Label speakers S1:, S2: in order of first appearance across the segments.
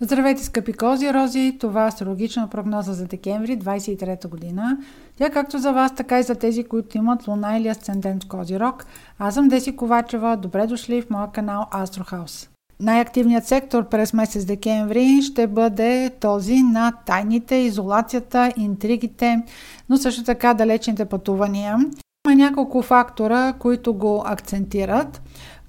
S1: Здравейте, скъпи кози рози! Това е астрологична прогноза за декември 23 година. Тя както за вас, така и за тези, които имат луна или асцендент в Козирог. Аз съм Деси Ковачева. Добре дошли в моя канал Астрохаус. Най-активният сектор през месец декември ще бъде този на тайните, изолацията, интригите, но също така далечните пътувания. Има няколко фактора, които го акцентират.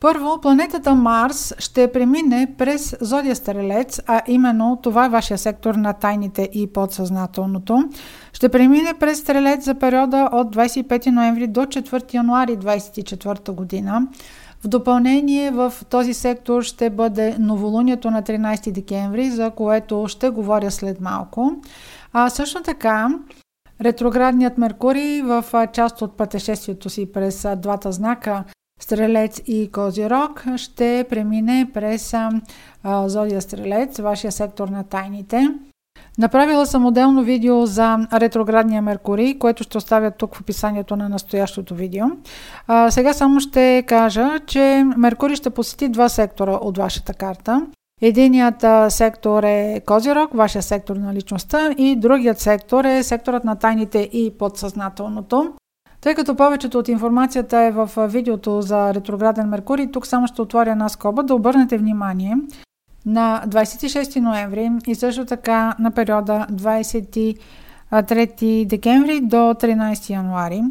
S1: Първо, планетата Марс ще премине през Зодия Стрелец, а именно това е вашия сектор на тайните и подсъзнателното. Ще премине през Стрелец за периода от 25 ноември до 4 януари 2024 година. В допълнение в този сектор ще бъде новолунието на 13 декември, за което ще говоря след малко. А също така, ретроградният Меркурий в част от пътешествието си през двата знака Стрелец и Козирог ще премине през а, Зодия Стрелец, вашия сектор на тайните. Направила съм отделно видео за ретроградния Меркурий, което ще оставя тук в описанието на настоящото видео. А, сега само ще кажа, че Меркурий ще посети два сектора от вашата карта. Единият сектор е Козирог, вашия сектор на личността и другият сектор е секторът на тайните и подсъзнателното. Тъй като повечето от информацията е в видеото за ретрограден Меркурий, тук само ще отворя една скоба да обърнете внимание на 26 ноември и също така на периода 23 декември до 13 януари.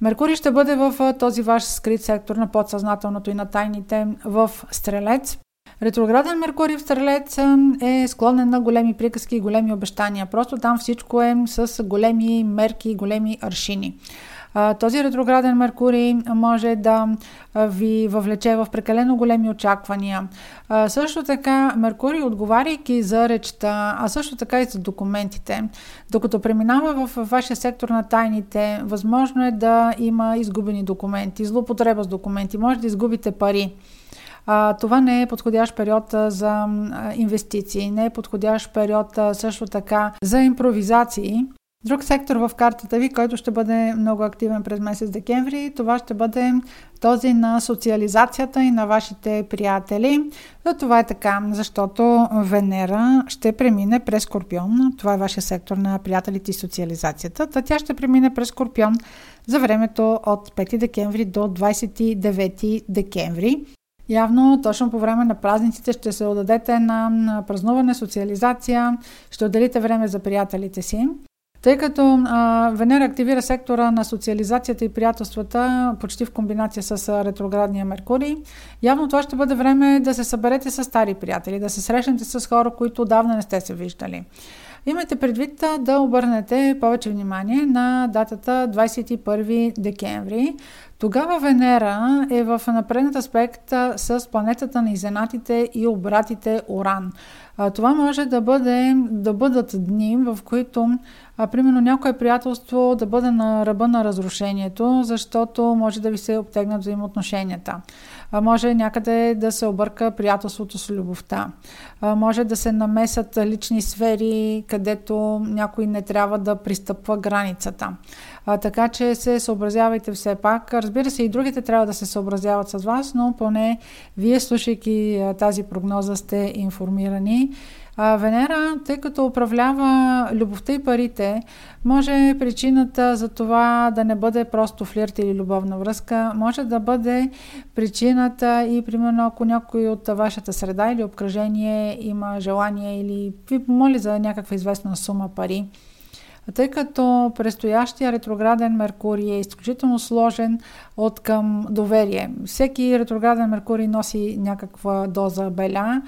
S1: Меркурий ще бъде в този ваш скрит сектор на подсъзнателното и на тайните в Стрелец. Ретрограден Меркурий в Стрелец е склонен на големи приказки и големи обещания. Просто там всичко е с големи мерки и големи аршини. Този ретрограден Меркурий може да ви въвлече в прекалено големи очаквания. Също така, Меркурий, отговаряйки за речта, а също така и за документите, докато преминава в вашия сектор на тайните, възможно е да има изгубени документи, злоупотреба с документи, може да изгубите пари. Това не е подходящ период за инвестиции, не е подходящ период също така за импровизации. Друг сектор в картата ви, който ще бъде много активен през месец декември, това ще бъде този на социализацията и на вашите приятели. Но това е така, защото Венера ще премине през Скорпион. Това е вашия сектор на приятелите и социализацията. Та тя ще премине през Скорпион за времето от 5 декември до 29 декември. Явно точно по време на празниците ще се отдадете на празнуване, социализация, ще отделите време за приятелите си. Тъй като а, Венера активира сектора на социализацията и приятелствата почти в комбинация с ретроградния Меркурий, явно това ще бъде време да се съберете с стари приятели, да се срещнете с хора, които давно не сте се виждали. Имайте предвид да обърнете повече внимание на датата 21 декември. Тогава Венера е в напреднат аспект с планетата на изенатите и обратите Оран. Това може да, бъде, да бъдат дни, в които а, примерно някое приятелство да бъде на ръба на разрушението, защото може да ви се обтегнат взаимоотношенията. Може някъде да се обърка приятелството с любовта. Може да се намесат лични сфери, където някой не трябва да пристъпва границата. А, така че се съобразявайте все пак. Разбира се, и другите трябва да се съобразяват с вас, но поне вие, слушайки тази прогноза, сте информирани. А, Венера, тъй като управлява любовта и парите, може причината за това да не бъде просто флирт или любовна връзка, може да бъде причината и примерно ако някой от вашата среда или обкръжение има желание или ви помоли за някаква известна сума пари. Тъй като предстоящия ретрограден Меркурий е изключително сложен от към доверие. Всеки ретрограден Меркурий носи някаква доза беля,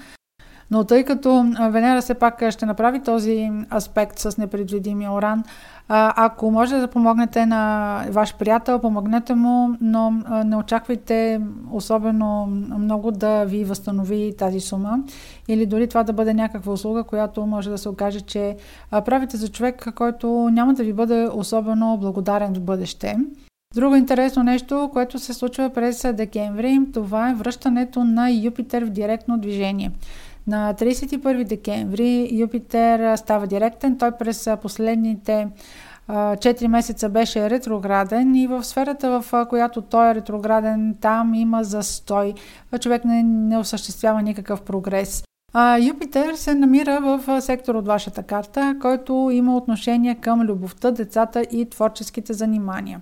S1: но тъй като Венера все пак ще направи този аспект с непредвидимия уран, ако може да помогнете на ваш приятел, помогнете му, но не очаквайте особено много да ви възстанови тази сума или дори това да бъде някаква услуга, която може да се окаже, че правите за човек, който няма да ви бъде особено благодарен в бъдеще. Друго интересно нещо, което се случва през декември, това е връщането на Юпитер в директно движение. На 31 декември Юпитер става директен. Той през последните 4 месеца беше ретрограден и в сферата, в която той е ретрограден, там има застой. Човек не, не осъществява никакъв прогрес. А, Юпитер се намира в сектор от вашата карта, който има отношение към любовта, децата и творческите занимания.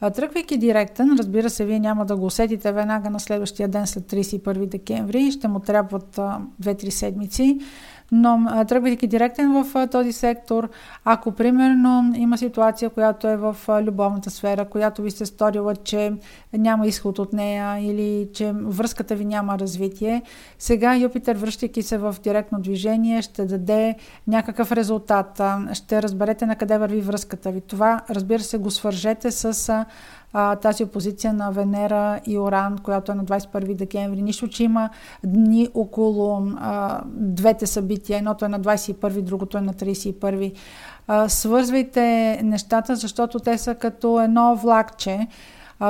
S1: Тръгвайки директен, разбира се, вие няма да го усетите веднага на следващия ден след 31 декември, ще му трябват 2-3 седмици, но тръгвайки директен в този сектор, ако примерно има ситуация, която е в любовната сфера, която ви се сторила, че няма изход от нея или че връзката ви няма развитие, сега Юпитер, връщайки се в директно движение, ще даде някакъв резултат. Ще разберете на къде върви връзката ви. Това, разбира се, го свържете с а, тази опозиция на Венера и Оран, която е на 21 декември. Нищо, че има дни около а, двете събития. Едното е на 21, другото е на 31. А, свързвайте нещата, защото те са като едно влакче.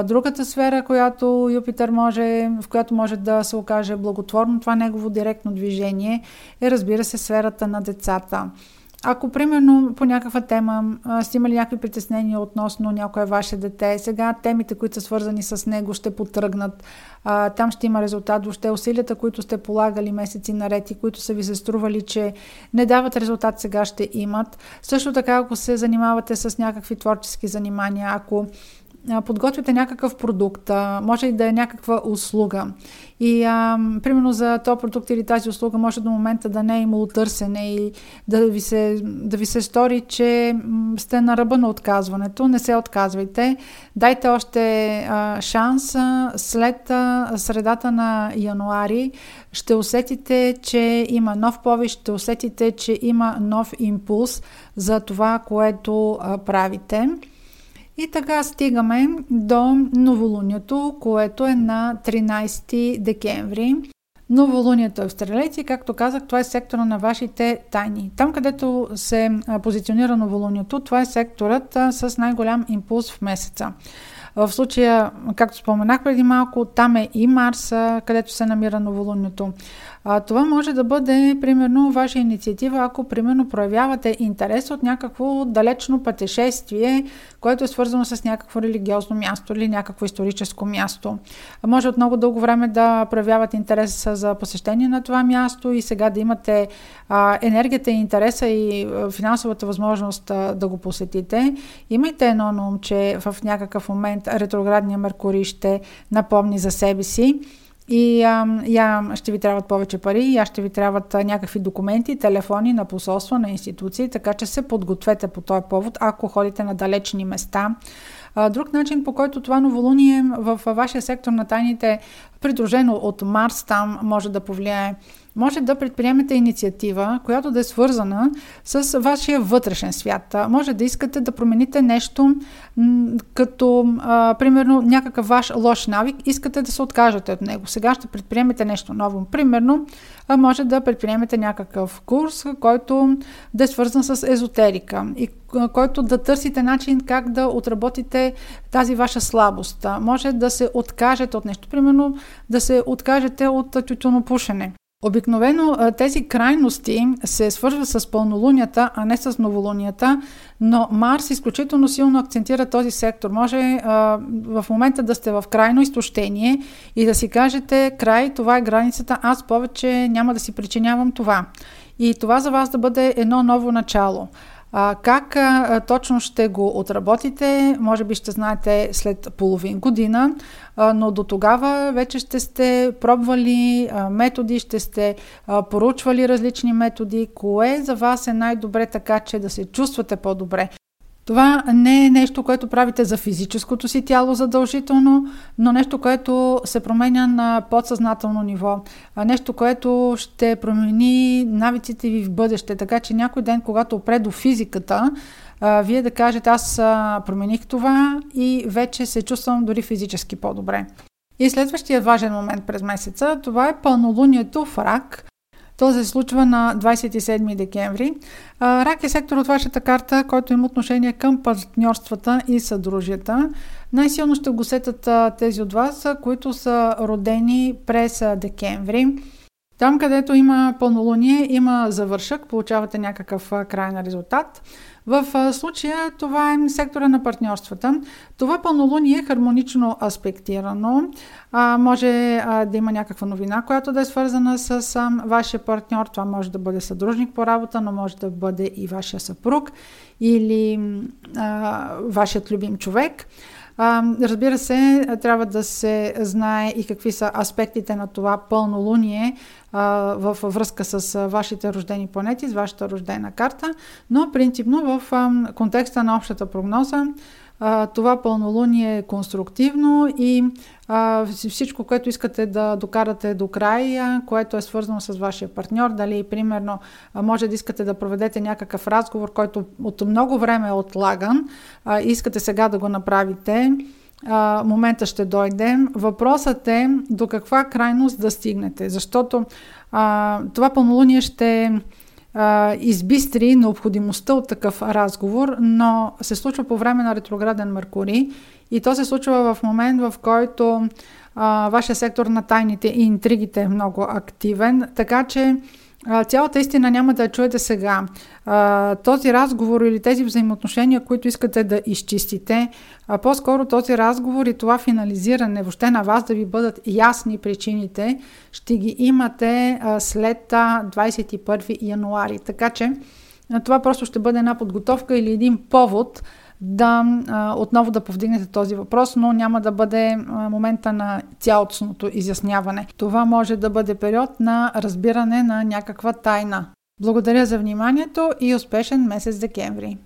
S1: Другата сфера, която Юпитер може, в която може да се окаже благотворно, това негово директно движение, е разбира се сферата на децата. Ако, примерно, по някаква тема сте имали някакви притеснения относно някое ваше дете, сега темите, които са свързани с него, ще потръгнат. А, там ще има резултат. Въобще усилията, които сте полагали месеци наред и които са ви се стрували, че не дават резултат, сега ще имат. Също така, ако се занимавате с някакви творчески занимания, ако подготвяте някакъв продукт, може и да е някаква услуга. И а, примерно за този продукт или тази услуга може до момента да не е имало търсене и да ви се, да ви се стори, че сте на ръба на отказването. Не се отказвайте. Дайте още а, шанс. След а, средата на януари ще усетите, че има нов повиш, ще усетите, че има нов импулс за това, което а, правите. И така стигаме до новолунието, което е на 13 декември. Новолунието е в Стрелец и, както казах, това е сектора на вашите тайни. Там, където се позиционира новолунието, това е секторът с най-голям импулс в месеца. В случая, както споменах преди малко, там е и Марс, където се намира новолунието. А, това може да бъде, примерно, ваша инициатива, ако, примерно, проявявате интерес от някакво далечно пътешествие, което е свързано с някакво религиозно място или някакво историческо място. А може от много дълго време да проявявате интерес за посещение на това място и сега да имате а, енергията интереса и финансовата възможност а, да го посетите. Имайте едно на ум, че в някакъв момент ретроградния Меркурий ще напомни за себе си и а, я ще ви трябват повече пари, я ще ви трябват а, някакви документи, телефони на посолства, на институции, така че се подгответе по този повод, ако ходите на далечни места. А, друг начин, по който това новолуние в вашия сектор на тайните, придружено от Марс, там може да повлияе може да предприемете инициатива, която да е свързана с вашия вътрешен свят. Може да искате да промените нещо, като, а, примерно, някакъв ваш лош навик, искате да се откажете от него. Сега ще предприемете нещо ново. Примерно, а може да предприемете някакъв курс, който да е свързан с езотерика и който да търсите начин как да отработите тази ваша слабост. Може да се откажете от нещо. Примерно, да се откажете от тютюнопушене. Обикновено тези крайности се свързват с пълнолунията, а не с новолунията, но Марс изключително силно акцентира този сектор. Може а, в момента да сте в крайно изтощение и да си кажете, край, това е границата, аз повече няма да си причинявам това. И това за вас да бъде едно ново начало. Как точно ще го отработите, може би ще знаете след половин година, но до тогава вече ще сте пробвали методи, ще сте а, поручвали различни методи. Кое за вас е най-добре така, че да се чувствате по-добре? Това не е нещо, което правите за физическото си тяло задължително, но нещо, което се променя на подсъзнателно ниво. Нещо, което ще промени навиците ви в бъдеще. Така че някой ден, когато опре до физиката, вие да кажете, аз промених това и вече се чувствам дори физически по-добре. И следващия важен момент през месеца, това е пълнолунието в рак – то се случва на 27 декември. Рак е сектор от вашата карта, който има отношение към партньорствата и съдружията. Най-силно ще го сетат тези от вас, които са родени през декември. Там, където има пълнолуние, има завършък, получавате някакъв крайен резултат. В случая това е сектора на партньорствата. Това пълнолуние е хармонично аспектирано. А, може а, да има някаква новина, която да е свързана с а, вашия партньор. Това може да бъде съдружник по работа, но може да бъде и вашия съпруг или а, вашият любим човек. А, разбира се, трябва да се знае и какви са аспектите на това пълнолуние в връзка с вашите рождени планети, с вашата рождена карта, но принципно в а, контекста на общата прогноза а, това пълнолуние е конструктивно и а, всичко, което искате да докарате до край, което е свързано с вашия партньор, дали примерно може да искате да проведете някакъв разговор, който от много време е отлаган, а, искате сега да го направите, а, момента ще дойде. Въпросът е до каква крайност да стигнете, защото а, това пълнолуние ще избистри необходимостта от такъв разговор, но се случва по време на ретрограден Меркурий и то се случва в момент, в който а, вашия сектор на тайните и интригите е много активен, така че цялата истина няма да я чуете сега. Този разговор или тези взаимоотношения, които искате да изчистите, по-скоро този разговор и това финализиране, въобще на вас да ви бъдат ясни причините, ще ги имате след 21 януари. Така че това просто ще бъде една подготовка или един повод да а, отново да повдигнете този въпрос, но няма да бъде а, момента на цялостното изясняване. Това може да бъде период на разбиране на някаква тайна. Благодаря за вниманието и успешен месец декември!